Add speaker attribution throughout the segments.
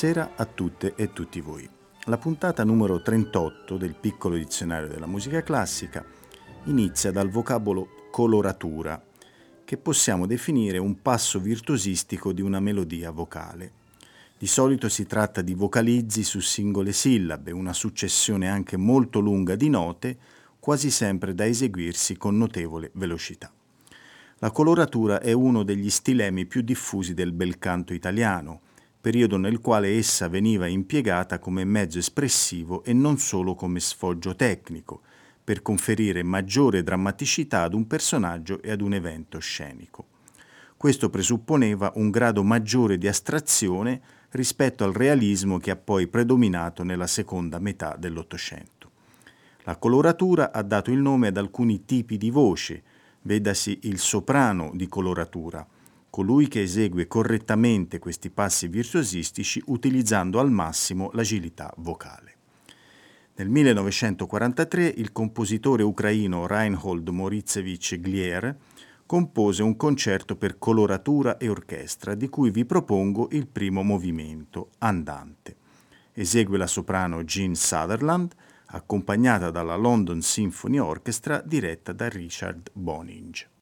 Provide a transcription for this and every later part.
Speaker 1: Buonasera a tutte e tutti voi. La puntata numero 38 del piccolo dizionario della musica classica inizia dal vocabolo coloratura, che possiamo definire un passo virtuosistico di una melodia vocale. Di solito si tratta di vocalizzi su singole sillabe, una successione anche molto lunga di note, quasi sempre da eseguirsi con notevole velocità. La coloratura è uno degli stilemi più diffusi del bel canto italiano, periodo nel quale essa veniva impiegata come mezzo espressivo e non solo come sfoggio tecnico, per conferire maggiore drammaticità ad un personaggio e ad un evento scenico. Questo presupponeva un grado maggiore di astrazione rispetto al realismo che ha poi predominato nella seconda metà dell'Ottocento. La coloratura ha dato il nome ad alcuni tipi di voce, vedasi il soprano di coloratura, colui che esegue correttamente questi passi virtuosistici utilizzando al massimo l'agilità vocale. Nel 1943 il compositore ucraino Reinhold Moritsevich Glier compose un concerto per coloratura e orchestra di cui vi propongo il primo movimento, Andante. Esegue la soprano Jean Sutherland, accompagnata dalla London Symphony Orchestra diretta da Richard Boninge.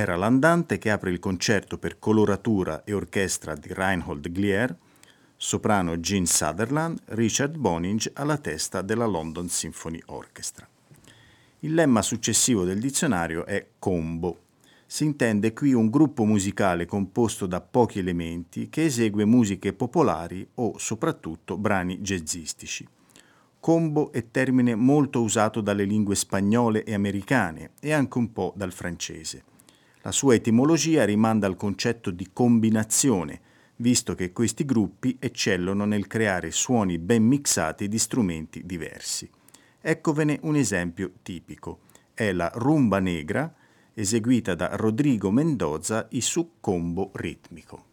Speaker 1: Era l'andante che apre il concerto per coloratura e orchestra di Reinhold Glier, soprano Gene Sutherland, Richard Boninge alla testa della London Symphony Orchestra. Il lemma successivo del dizionario è combo. Si intende qui un gruppo musicale composto da pochi elementi che esegue musiche popolari o soprattutto brani jazzistici. Combo è termine molto usato dalle lingue spagnole e americane e anche un po' dal francese. La sua etimologia rimanda al concetto di combinazione, visto che questi gruppi eccellono nel creare suoni ben mixati di strumenti diversi. Eccovene un esempio tipico. È la rumba negra, eseguita da Rodrigo Mendoza su combo ritmico.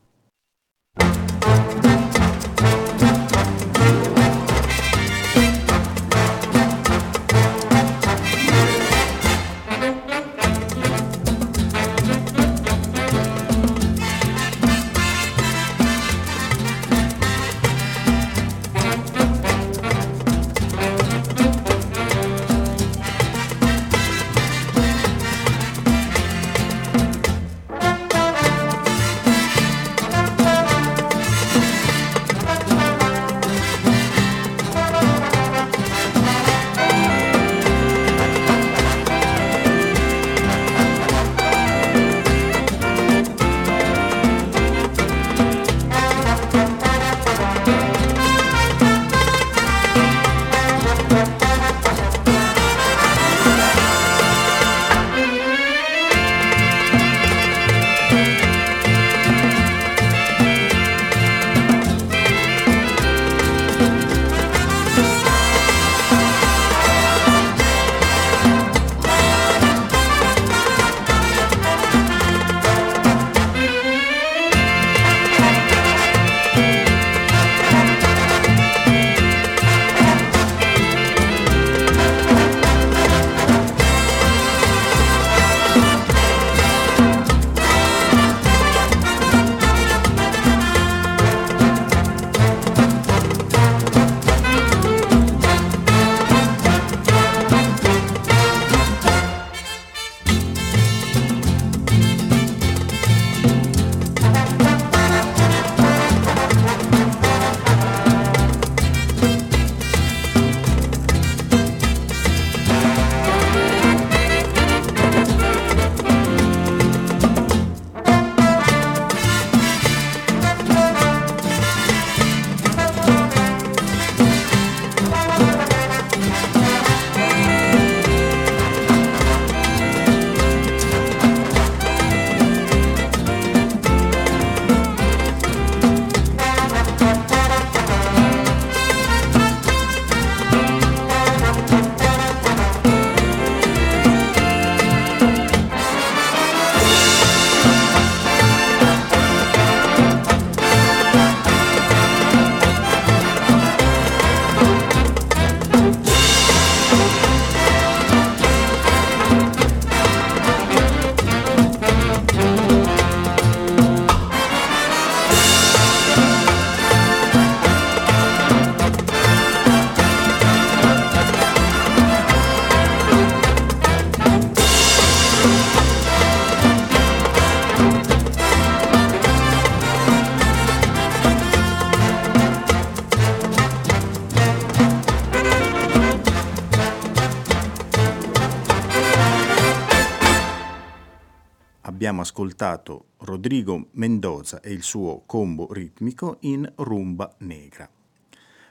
Speaker 1: Abbiamo ascoltato Rodrigo Mendoza e il suo combo ritmico in rumba negra.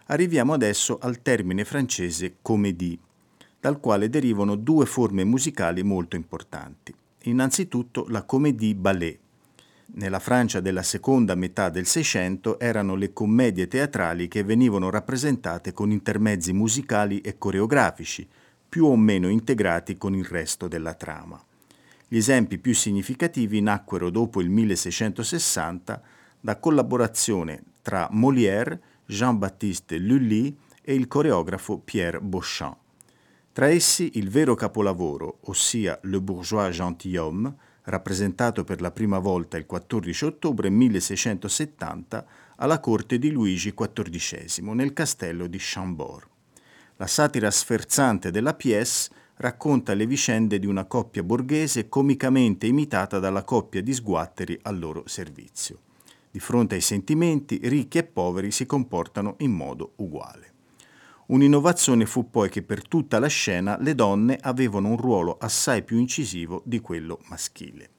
Speaker 1: Arriviamo adesso al termine francese comédie, dal quale derivano due forme musicali molto importanti. Innanzitutto la comédie ballet. Nella Francia della seconda metà del Seicento erano le commedie teatrali che venivano rappresentate con intermezzi musicali e coreografici, più o meno integrati con il resto della trama. Gli esempi più significativi nacquero dopo il 1660 da collaborazione tra Molière, Jean-Baptiste Lully e il coreografo Pierre Beauchamp. Tra essi il vero capolavoro, ossia Le Bourgeois Gentilhomme, rappresentato per la prima volta il 14 ottobre 1670 alla corte di Luigi XIV nel castello di Chambord. La satira sferzante della pièce racconta le vicende di una coppia borghese comicamente imitata dalla coppia di sguatteri al loro servizio. Di fronte ai sentimenti, ricchi e poveri si comportano in modo uguale. Un'innovazione fu poi che per tutta la scena le donne avevano un ruolo assai più incisivo di quello maschile.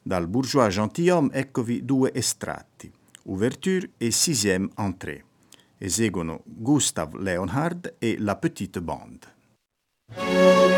Speaker 1: Dal Bourgeois Gentilhomme eccovi due estratti, Ouverture e Sixième Entrée. Eseguono Gustav Leonhard e La Petite Bande. Música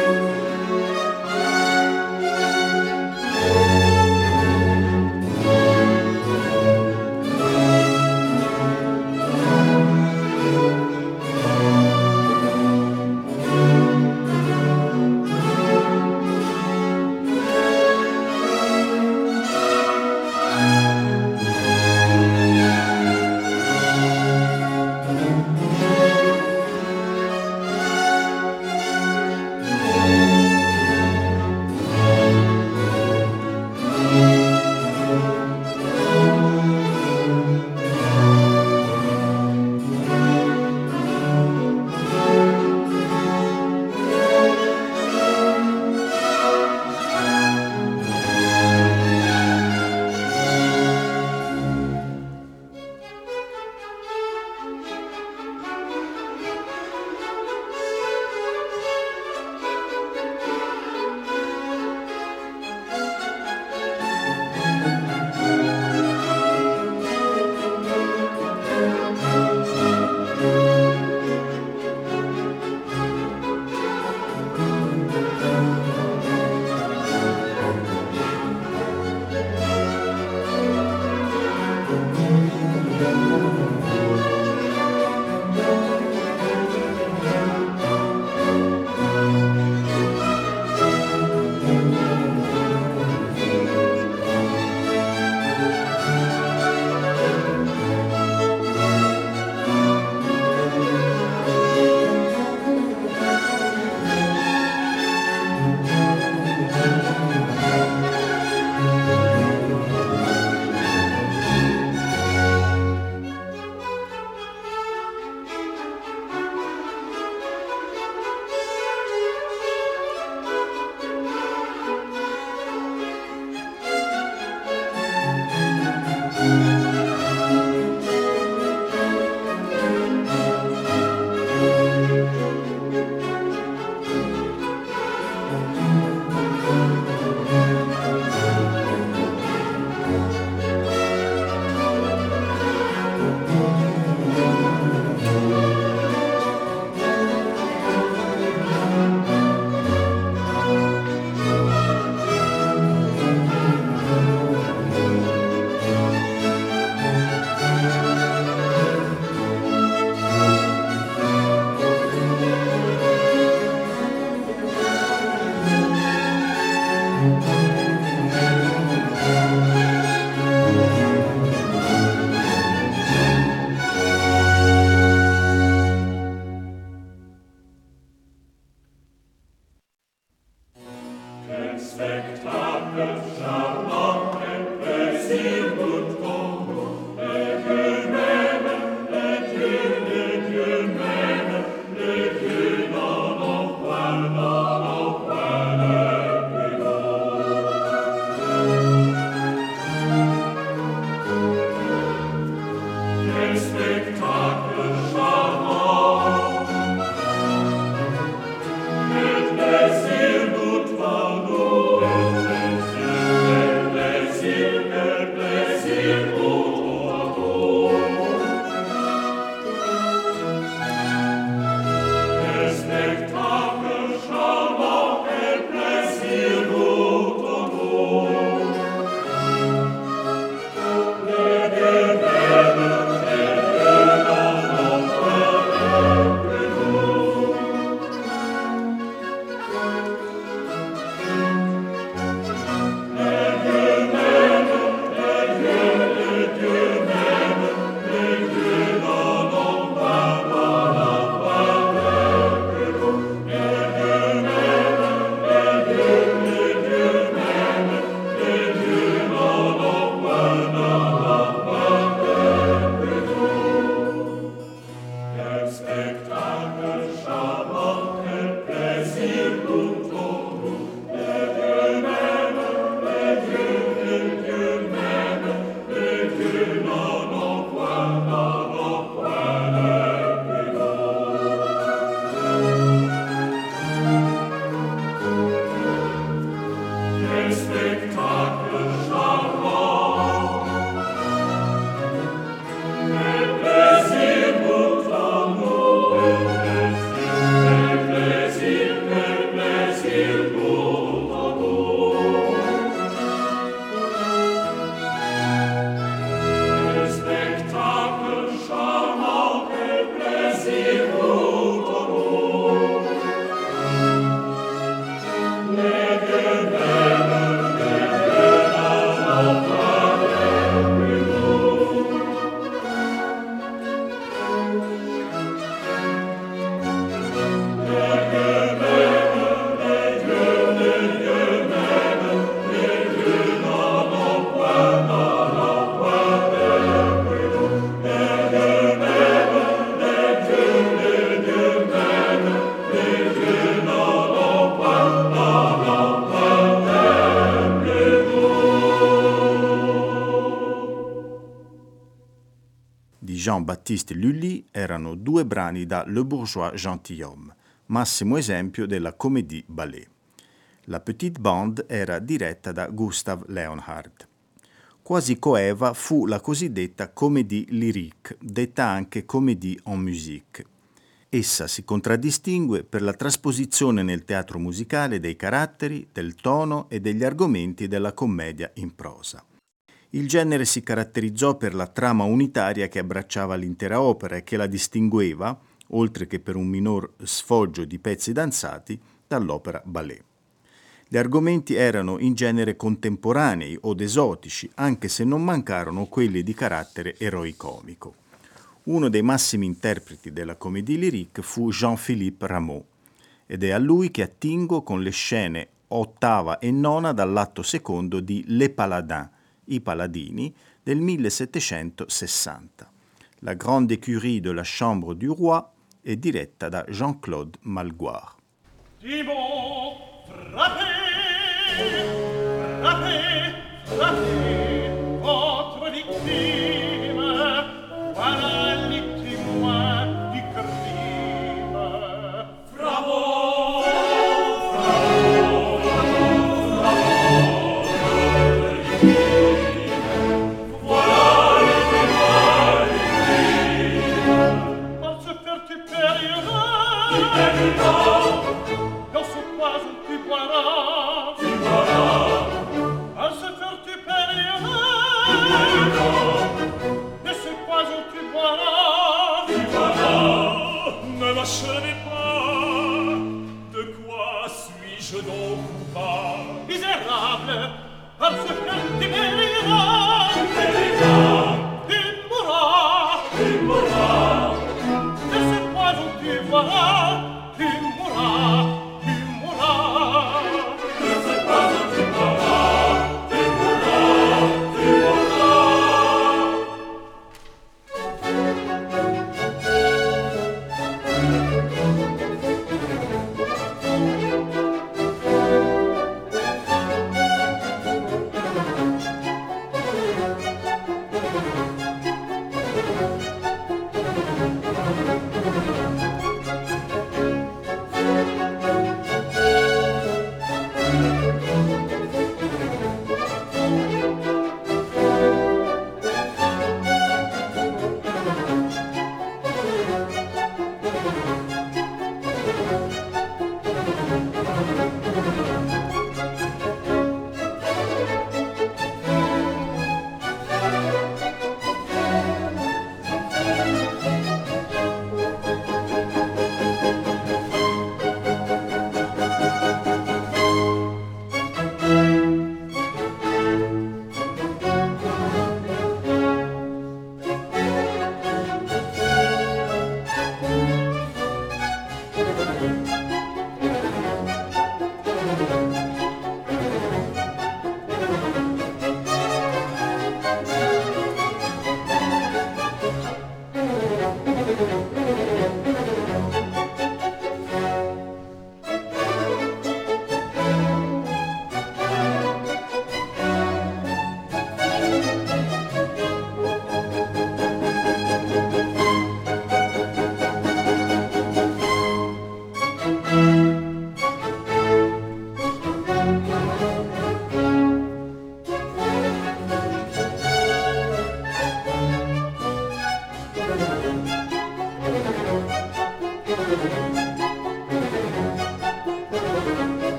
Speaker 1: Jean-Baptiste Lully erano due brani da Le Bourgeois Gentilhomme, massimo esempio della comédie ballet. La Petite Bande era diretta da Gustav Leonhardt. Quasi coeva fu la cosiddetta comédie lyrique, detta anche comédie en musique. Essa si contraddistingue per la trasposizione nel teatro musicale dei caratteri, del tono e degli argomenti della commedia in prosa. Il genere si caratterizzò per la trama unitaria che abbracciava l'intera opera e che la distingueva, oltre che per un minor sfoggio di pezzi danzati, dall'opera ballet. Gli argomenti erano in genere contemporanei o esotici, anche se non mancarono quelli di carattere eroicomico. Uno dei massimi interpreti della comédie lyrique fu Jean-Philippe Rameau, ed è a lui che attingo con le scene ottava e nona dall'atto secondo di Le Paladins, i Paladini del 1760. La Grande Écurie de la Chambre du Roi è diretta da Jean-Claude Malgoire. frappez, frappez, frappez,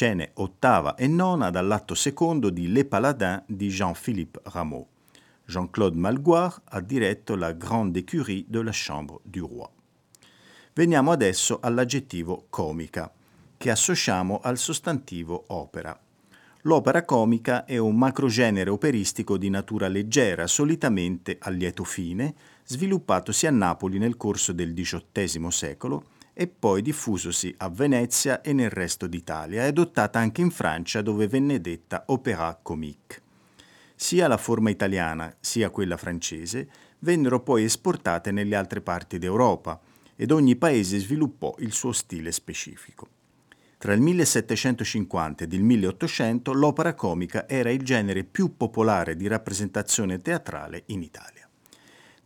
Speaker 1: scene ottava e nona dall'atto secondo di Le Paladin di Jean-Philippe Rameau. Jean-Claude Malgoire ha diretto la Grande Écurie de la Chambre du Roi. Veniamo adesso all'aggettivo comica, che associamo al sostantivo opera. L'opera comica è un macrogenere operistico di natura leggera, solitamente a lieto fine, sviluppatosi a Napoli nel corso del XVIII secolo e poi diffusosi a Venezia e nel resto d'Italia e adottata anche in Francia dove venne detta opéra comique. Sia la forma italiana sia quella francese vennero poi esportate nelle altre parti d'Europa ed ogni paese sviluppò il suo stile specifico. Tra il 1750 ed il 1800 l'opera comica era il genere più popolare di rappresentazione teatrale in Italia.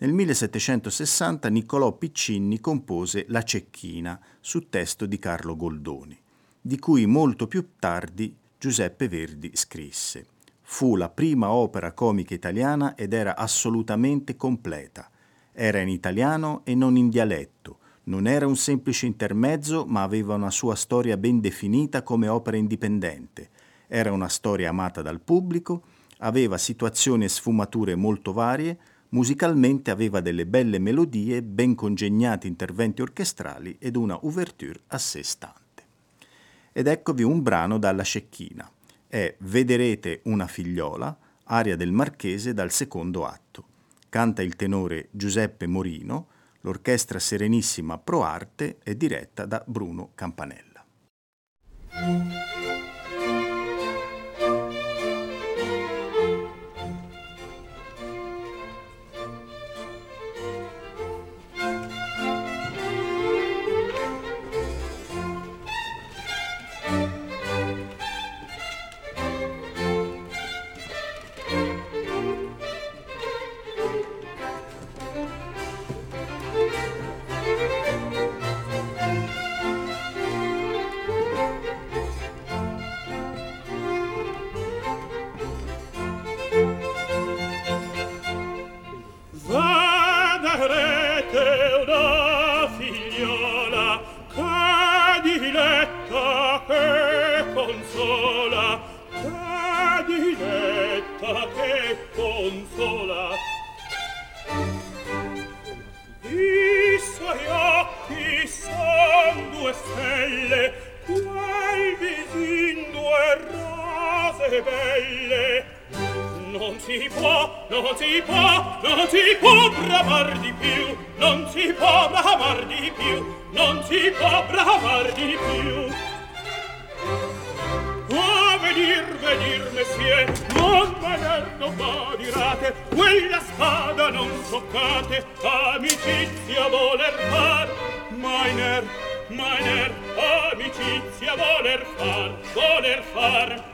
Speaker 1: Nel 1760 Niccolò Piccinni compose La Cecchina su testo di Carlo Goldoni, di cui molto più tardi Giuseppe Verdi scrisse. Fu la prima opera comica italiana ed era assolutamente completa. Era in italiano e non in dialetto. Non era un semplice intermezzo, ma aveva una sua storia ben definita come opera indipendente. Era una storia amata dal pubblico, aveva situazioni e sfumature molto varie, Musicalmente aveva delle belle melodie, ben congegnati interventi orchestrali ed una ouverture a sé stante. Ed eccovi un brano dalla Cecchina. È Vederete una figliola, aria del Marchese dal secondo atto. Canta il tenore Giuseppe Morino, l'orchestra Serenissima Pro Arte è diretta da Bruno Campanella.
Speaker 2: siete belle. Non si può non si può non si può bramar di più. Non si può bramar di più non si può bramar di più. Può venir venir messie non valer domandirate quella spada non toccate amicizia voler far. Miner miner amicizia voler far voler far.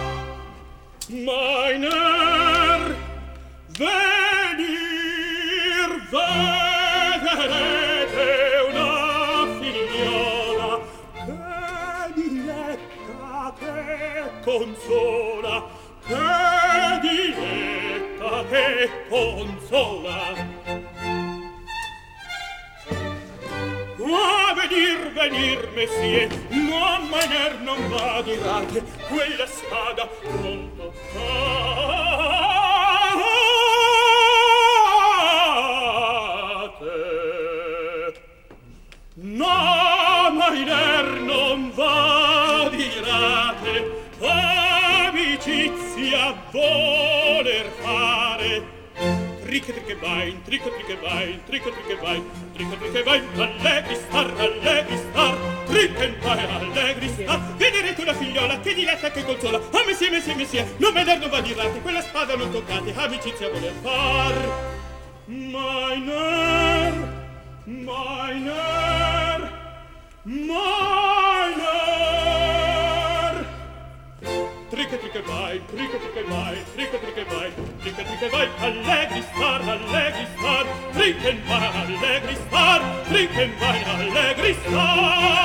Speaker 2: meiner venir ihr vedete una figliola che diletta che consola che diletta che consola. può venir, venir, messie, non maner, non vadirate, quella spada pronto. Fate. No, mainer, non vadirate, amicizia voler fare, Tricke, tricke, wein, tricke, tricke, wein, tricke, tricke, wein, tricke, tricke, wein, allegri star, allegri star, tricken, wein, allegri star. Venerete una figliola che diletta che consola, ah, messie, messie, messie, non veder non va dirate, quella spada non toccate, amicizia voler far. Meiner, meiner, meiner. triche vai, triche triche vai, triche triche vai, triche triche vai, allegri star, allegri star, triche vai, allegri star, triche vai, allegri star.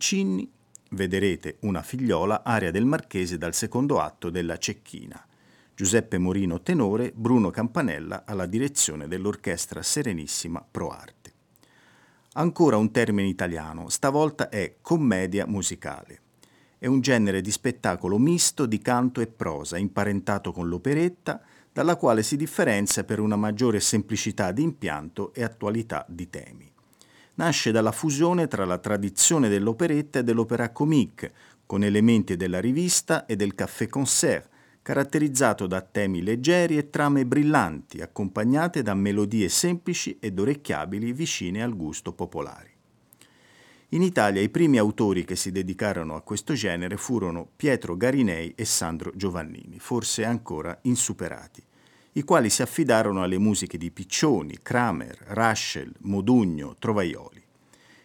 Speaker 1: Piccinni, Vederete una figliola, aria del Marchese dal secondo atto della Cecchina. Giuseppe Morino tenore, Bruno Campanella alla direzione dell'Orchestra Serenissima Pro Arte. Ancora un termine italiano, stavolta è commedia musicale. È un genere di spettacolo misto di canto e prosa, imparentato con l'operetta, dalla quale si differenzia per una maggiore semplicità di impianto e attualità di temi nasce dalla fusione tra la tradizione dell'operetta e dell'opéra comique, con elementi della rivista e del café-concert, caratterizzato da temi leggeri e trame brillanti, accompagnate da melodie semplici ed orecchiabili vicine al gusto popolare. In Italia i primi autori che si dedicarono a questo genere furono Pietro Garinei e Sandro Giovannini, forse ancora insuperati i quali si affidarono alle musiche di Piccioni, Kramer, Raschel, Modugno, Trovaioli.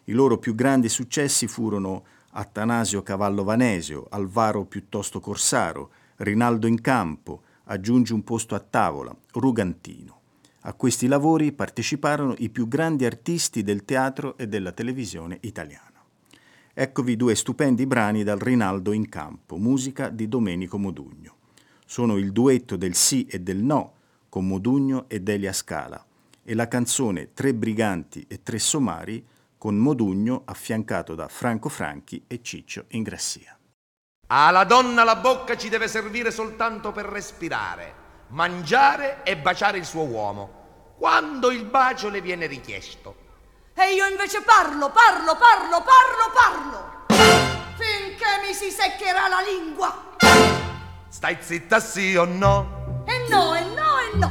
Speaker 1: I loro più grandi successi furono Attanasio Cavallo Vanesio, Alvaro piuttosto Corsaro, Rinaldo in campo, Aggiungi un posto a tavola, Rugantino. A questi lavori parteciparono i più grandi artisti del teatro e della televisione italiana. Eccovi due stupendi brani dal Rinaldo in campo, musica di Domenico Modugno. Sono il duetto del sì e del no con Modugno e Delia Scala e la canzone Tre briganti e tre somari con Modugno affiancato da Franco Franchi e Ciccio Ingrassia.
Speaker 3: Alla donna la bocca ci deve servire soltanto per respirare, mangiare e baciare il suo uomo, quando il bacio le viene richiesto.
Speaker 4: E io invece parlo, parlo, parlo, parlo, parlo. finché mi si seccherà la lingua.
Speaker 3: Stai zitta sì o no?
Speaker 4: E no, e no, e no.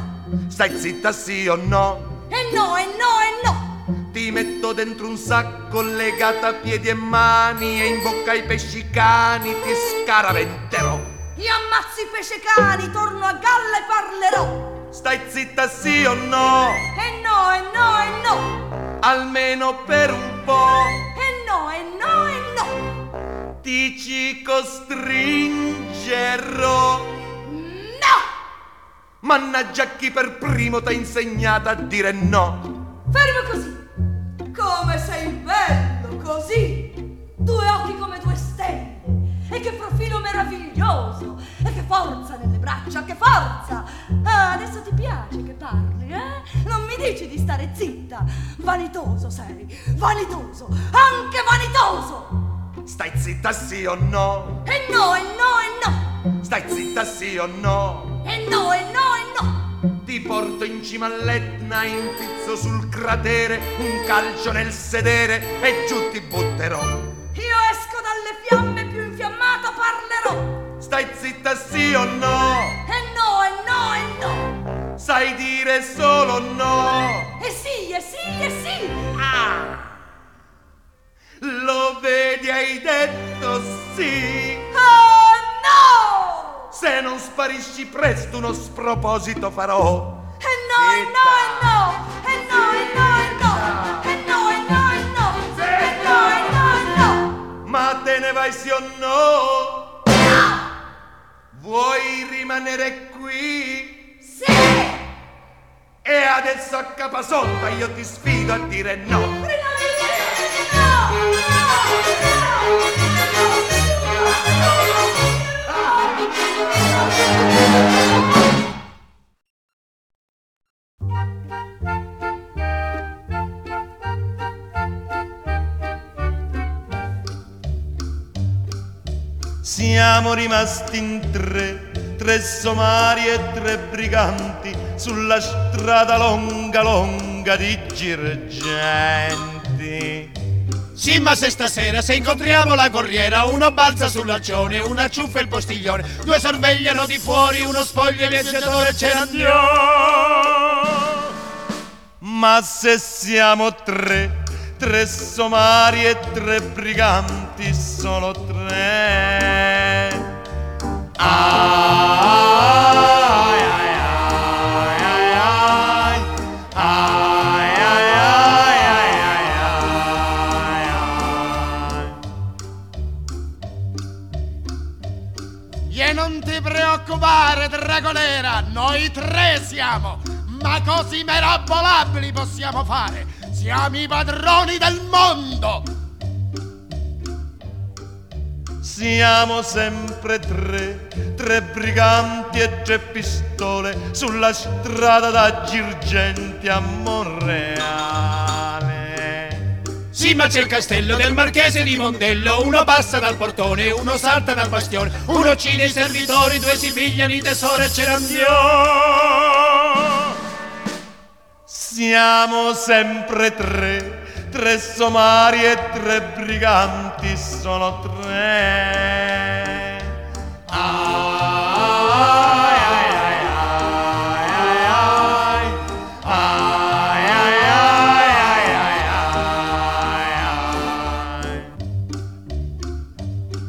Speaker 3: Stai zitta sì o no?
Speaker 4: E no, e no, e no.
Speaker 3: Ti metto dentro un sacco legata a piedi e mani e in bocca ai pesci cani ti scaraventerò.
Speaker 4: Io ammazzo i pesce cani, torno a galla e parlerò.
Speaker 3: Stai zitta sì o no?
Speaker 4: E no, e no, e no.
Speaker 3: Almeno per un po'.
Speaker 4: E no, e no, e no.
Speaker 3: Ti ci costringerò. Mannaggia chi per primo t'ha insegnato a dire no.
Speaker 4: Fermo così. Come sei bello così. Due occhi come due stelle. E che profilo meraviglioso. E che forza nelle braccia, che forza. Ah, adesso ti piace che parli, eh? Non mi dici di stare zitta. Vanitoso sei. Vanitoso. Anche vanitoso.
Speaker 3: Stai zitta sì o no?
Speaker 4: E no, e no, e no.
Speaker 3: Stai zitta sì o no?
Speaker 4: E no, e no, e no.
Speaker 3: Ti porto in cima all'Etna, infizzo sul cratere, un calcio nel sedere e giù ti butterò.
Speaker 4: Io esco dalle fiamme più infiammato parlerò.
Speaker 3: Stai zitta sì o no?
Speaker 4: E no, e no, e no.
Speaker 3: Sai dire solo no?
Speaker 4: E sì, e sì, e sì.
Speaker 3: Ah! Lo vedi, hai detto sì.
Speaker 4: Oh no!
Speaker 3: Se non sparisci presto uno sproposito farò.
Speaker 4: E no, e no, e no. E no, e no, e no. E no, e no, e no. E no, e no, e no.
Speaker 3: Ma te ne vai sì o no? Vuoi rimanere qui?
Speaker 4: Sì!
Speaker 3: E adesso a capasotto io ti sfido a dire no.
Speaker 4: No, no,
Speaker 5: Siamo rimasti in tre, tre somari e tre briganti sulla strada longa longa di girgenti.
Speaker 6: Sì, ma se stasera se incontriamo la corriera, uno balza sull'accione, una ciuffa il postiglione, due sorvegliano di fuori, uno spoglia il viaggiatore, ce n'andiamo.
Speaker 5: Ma se siamo tre, tre somari e tre briganti, sono tre.
Speaker 6: Non ti preoccupare, dragonera, noi tre siamo, ma così merabolabili possiamo fare. Siamo i padroni del mondo.
Speaker 5: Siamo sempre tre, tre briganti e tre pistole sulla strada da Girgenti a Monreale.
Speaker 6: Sì, ma c'è il castello del marchese di Mondello, uno passa dal portone, uno salta dal bastione, uno uccide i servitori, due si pigliano i tesori e ce n'andiamo.
Speaker 5: Siamo sempre tre, tre somari e tre briganti, sono tre.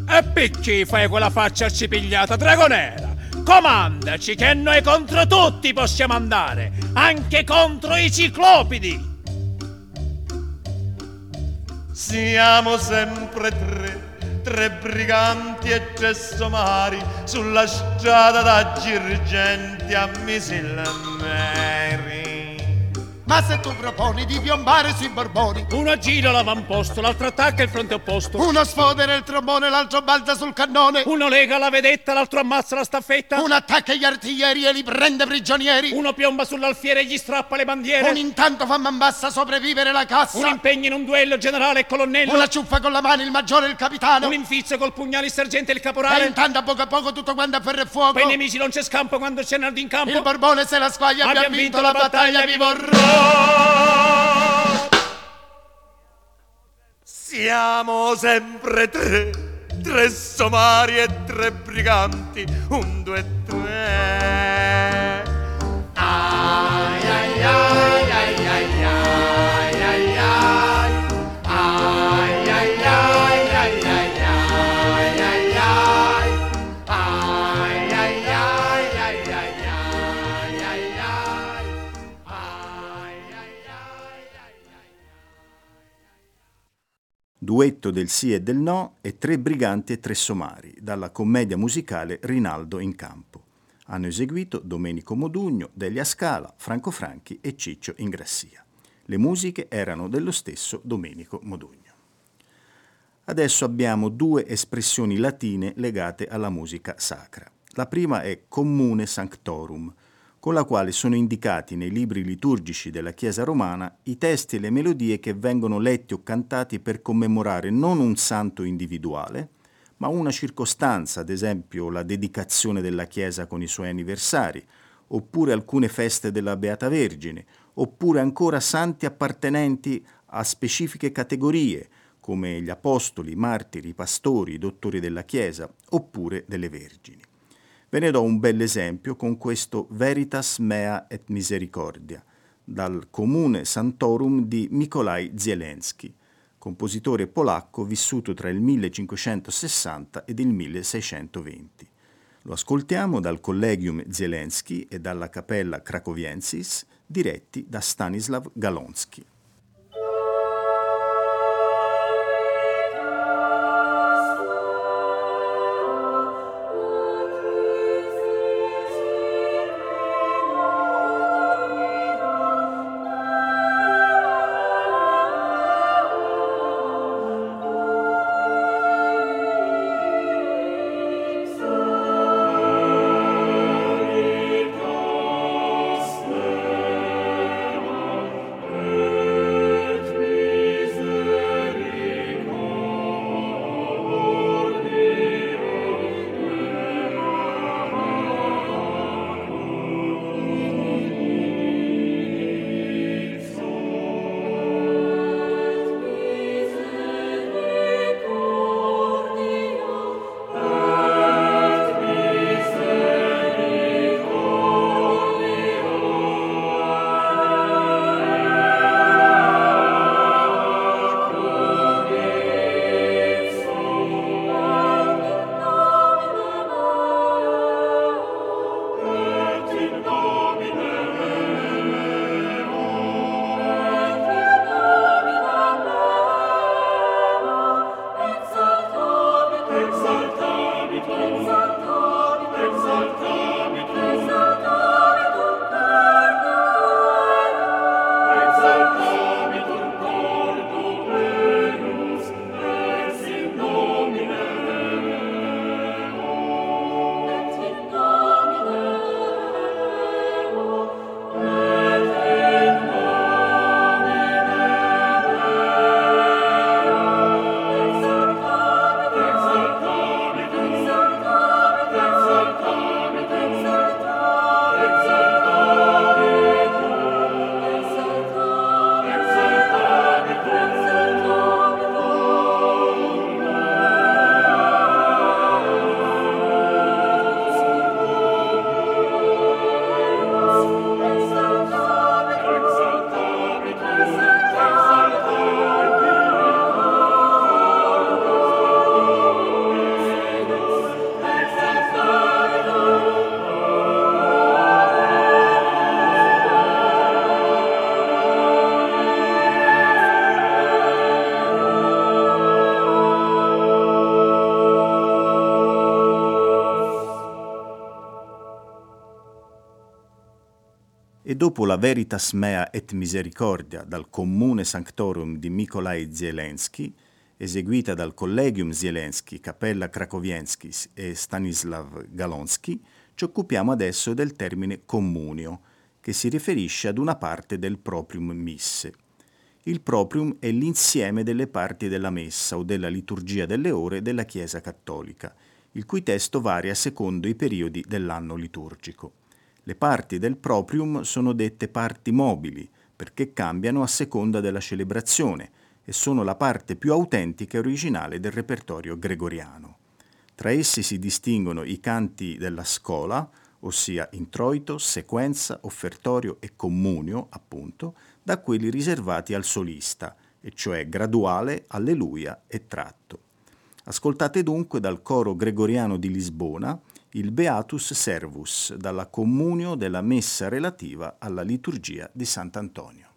Speaker 6: E perché fai quella faccia arcipigliata, dragonera? Comandaci che noi contro tutti possiamo andare, anche contro i ciclopidi.
Speaker 5: Siamo sempre tre, tre briganti e tre somari sulla strada da Girgenti a Misilmeri.
Speaker 6: Ma se tu proponi di piombare sui borboni, uno gira l'avamposto, l'altro attacca il fronte opposto, uno sfodera il trombone, l'altro balza sul cannone, uno lega la vedetta, l'altro ammazza la staffetta, uno attacca gli artiglieri e li prende prigionieri, uno piomba sull'alfiere e gli strappa le bandiere, un intanto fa man bassa sopravvivere la cassa, un impegno in un duello generale e colonnello, una ciuffa con la mano il maggiore e il capitano, un infizio col pugnale il sergente e il caporale, e intanto a poco a poco tutto quanto a ferro e fuoco, per i nemici non c'è scampo quando c'è Nardo in campo, il borbone se la squaglia, abbiamo vinto la battaglia, vi vorrò!
Speaker 5: Siamo sempre tre, tre somari e tre briganti, un, due, tre. Ai ai ai ai ai ai ai ai. Ai ai ai
Speaker 1: Duetto del sì e del no e Tre briganti e tre somari, dalla commedia musicale Rinaldo in campo. Hanno eseguito Domenico Modugno, Delia Scala, Franco Franchi e Ciccio Ingrassia. Le musiche erano dello stesso Domenico Modugno. Adesso abbiamo due espressioni latine legate alla musica sacra. La prima è comune sanctorum, con la quale sono indicati nei libri liturgici della Chiesa romana i testi e le melodie che vengono letti o cantati per commemorare non un santo individuale, ma una circostanza, ad esempio la dedicazione della Chiesa con i suoi anniversari, oppure alcune feste della Beata Vergine, oppure ancora santi appartenenti a specifiche categorie, come gli apostoli, i martiri, i pastori, i dottori della Chiesa, oppure delle vergini. Ve ne do un bel esempio con questo Veritas Mea et Misericordia, dal comune Santorum di Nikolai Zielenski, compositore polacco vissuto tra il 1560 ed il 1620. Lo ascoltiamo dal Collegium Zielenski e dalla Cappella Krakowiensis, diretti da Stanislav Galonsky. Dopo la Veritas Mea et Misericordia dal Comune Sanctorum di Nikolai Zielenski, eseguita dal Collegium Zielenski, Cappella Krakowienskis e Stanislav Galonsky, ci occupiamo adesso del termine comunio, che si riferisce ad una parte del proprium misse. Il proprium è l'insieme delle parti della messa o della liturgia delle ore della Chiesa cattolica, il cui testo varia secondo i periodi dell'anno liturgico. Le parti del proprium sono dette parti mobili perché cambiano a seconda della celebrazione
Speaker 7: e sono la parte più autentica e originale del repertorio gregoriano. Tra essi si distinguono i canti della scola, ossia introito, sequenza, offertorio e comunio, appunto, da quelli riservati al solista, e cioè graduale, alleluia e tratto. Ascoltate dunque dal coro gregoriano di Lisbona il Beatus Servus dalla comunio della messa relativa alla liturgia di Sant'Antonio.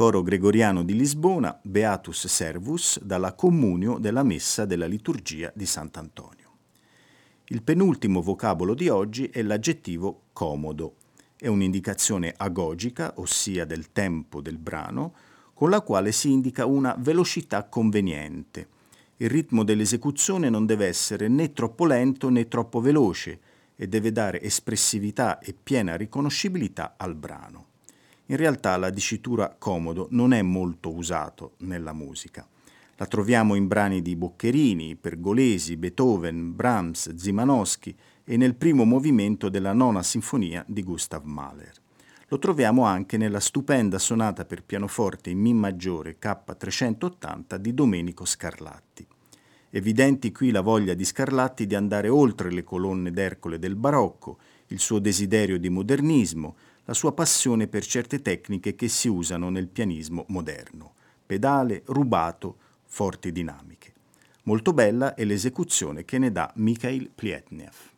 Speaker 7: Coro gregoriano di Lisbona, Beatus Servus, dalla comunio della messa della liturgia di Sant'Antonio. Il penultimo vocabolo di oggi è l'aggettivo comodo. È un'indicazione agogica, ossia del tempo del brano, con la quale si indica una velocità conveniente. Il ritmo dell'esecuzione non deve essere né troppo lento né troppo veloce e deve dare espressività e piena riconoscibilità al brano. In realtà la dicitura comodo non è molto usato nella musica. La troviamo in brani di Boccherini, Pergolesi, Beethoven, Brahms, Zimanowski
Speaker 1: e nel primo movimento della nona sinfonia di Gustav Mahler. Lo troviamo anche nella stupenda sonata per pianoforte in Mi maggiore K380 di Domenico Scarlatti. Evidenti qui la voglia di Scarlatti di andare oltre le colonne d'Ercole del barocco, il suo desiderio di modernismo, la sua passione per certe tecniche che si usano nel pianismo moderno, pedale, rubato, forti dinamiche. Molto bella è l'esecuzione che ne dà Mikhail Plietnev.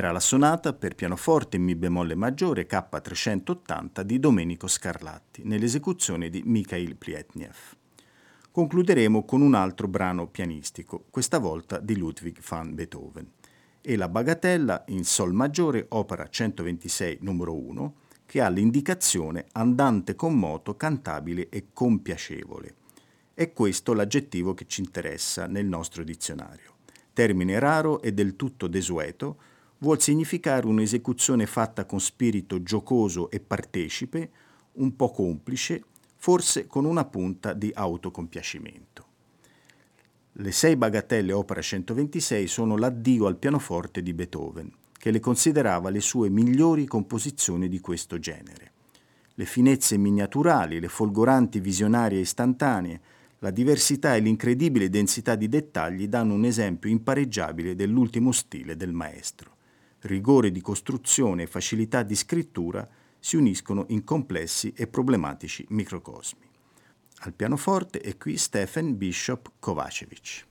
Speaker 1: Era la sonata per pianoforte in Mi bemolle maggiore K380 di Domenico Scarlatti, nell'esecuzione di Mikhail Plietniev. Concluderemo con un altro brano pianistico, questa volta di Ludwig van Beethoven, e la Bagatella in Sol maggiore, opera 126 numero 1, che ha l'indicazione andante con moto, cantabile e compiacevole. È questo l'aggettivo che ci interessa nel nostro dizionario. Termine raro e del tutto desueto, vuol significare un'esecuzione fatta con spirito giocoso e partecipe, un po' complice, forse con una punta di autocompiacimento. Le sei bagatelle opera 126 sono l'addio al pianoforte di Beethoven, che le considerava le sue migliori composizioni di questo genere. Le finezze miniaturali, le folgoranti visionarie istantanee, la diversità e l'incredibile densità di dettagli danno un esempio impareggiabile dell'ultimo stile del maestro rigore di costruzione e facilità di scrittura si uniscono in complessi e problematici microcosmi. Al pianoforte è qui Stefan Bishop Kovacevic.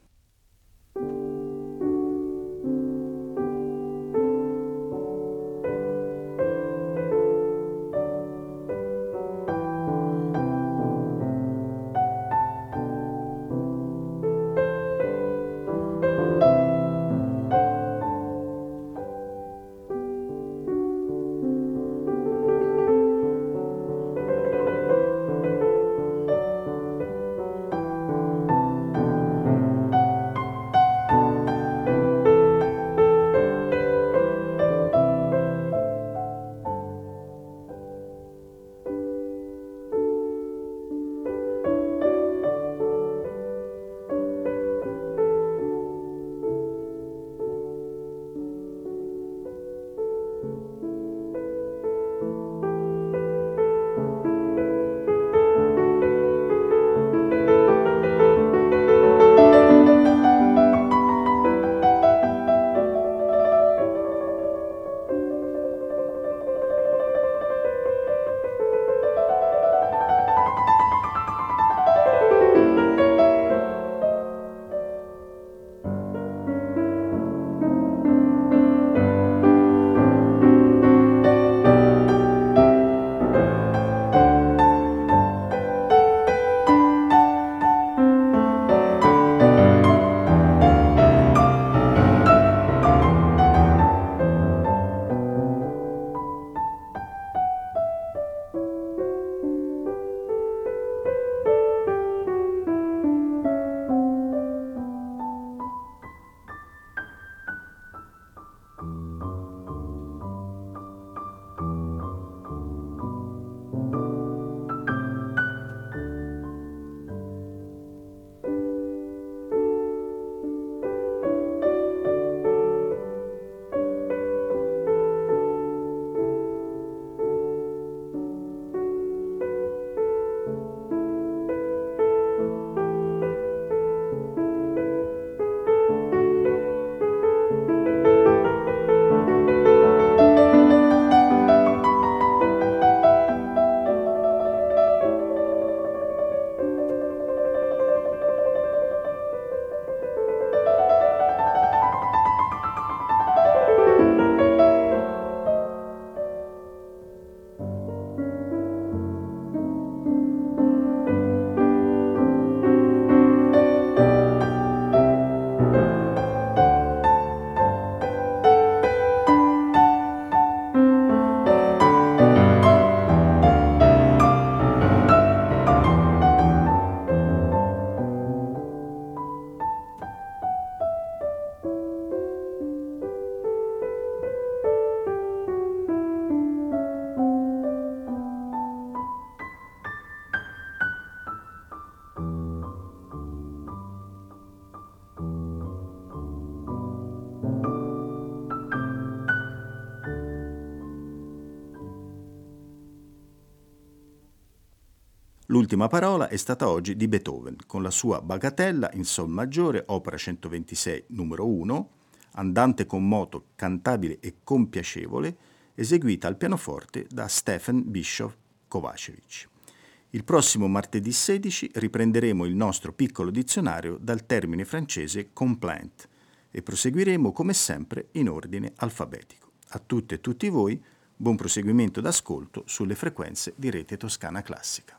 Speaker 1: L'ultima parola è stata oggi di Beethoven, con la sua Bagatella in Sol maggiore, opera 126, numero 1, andante con moto, cantabile e compiacevole, eseguita al pianoforte da Stefan Bischoff Kovacevic. Il prossimo martedì 16 riprenderemo il nostro piccolo dizionario dal termine francese complaint, e proseguiremo come sempre in ordine alfabetico. A tutte e tutti voi buon proseguimento d'ascolto sulle frequenze di Rete Toscana Classica.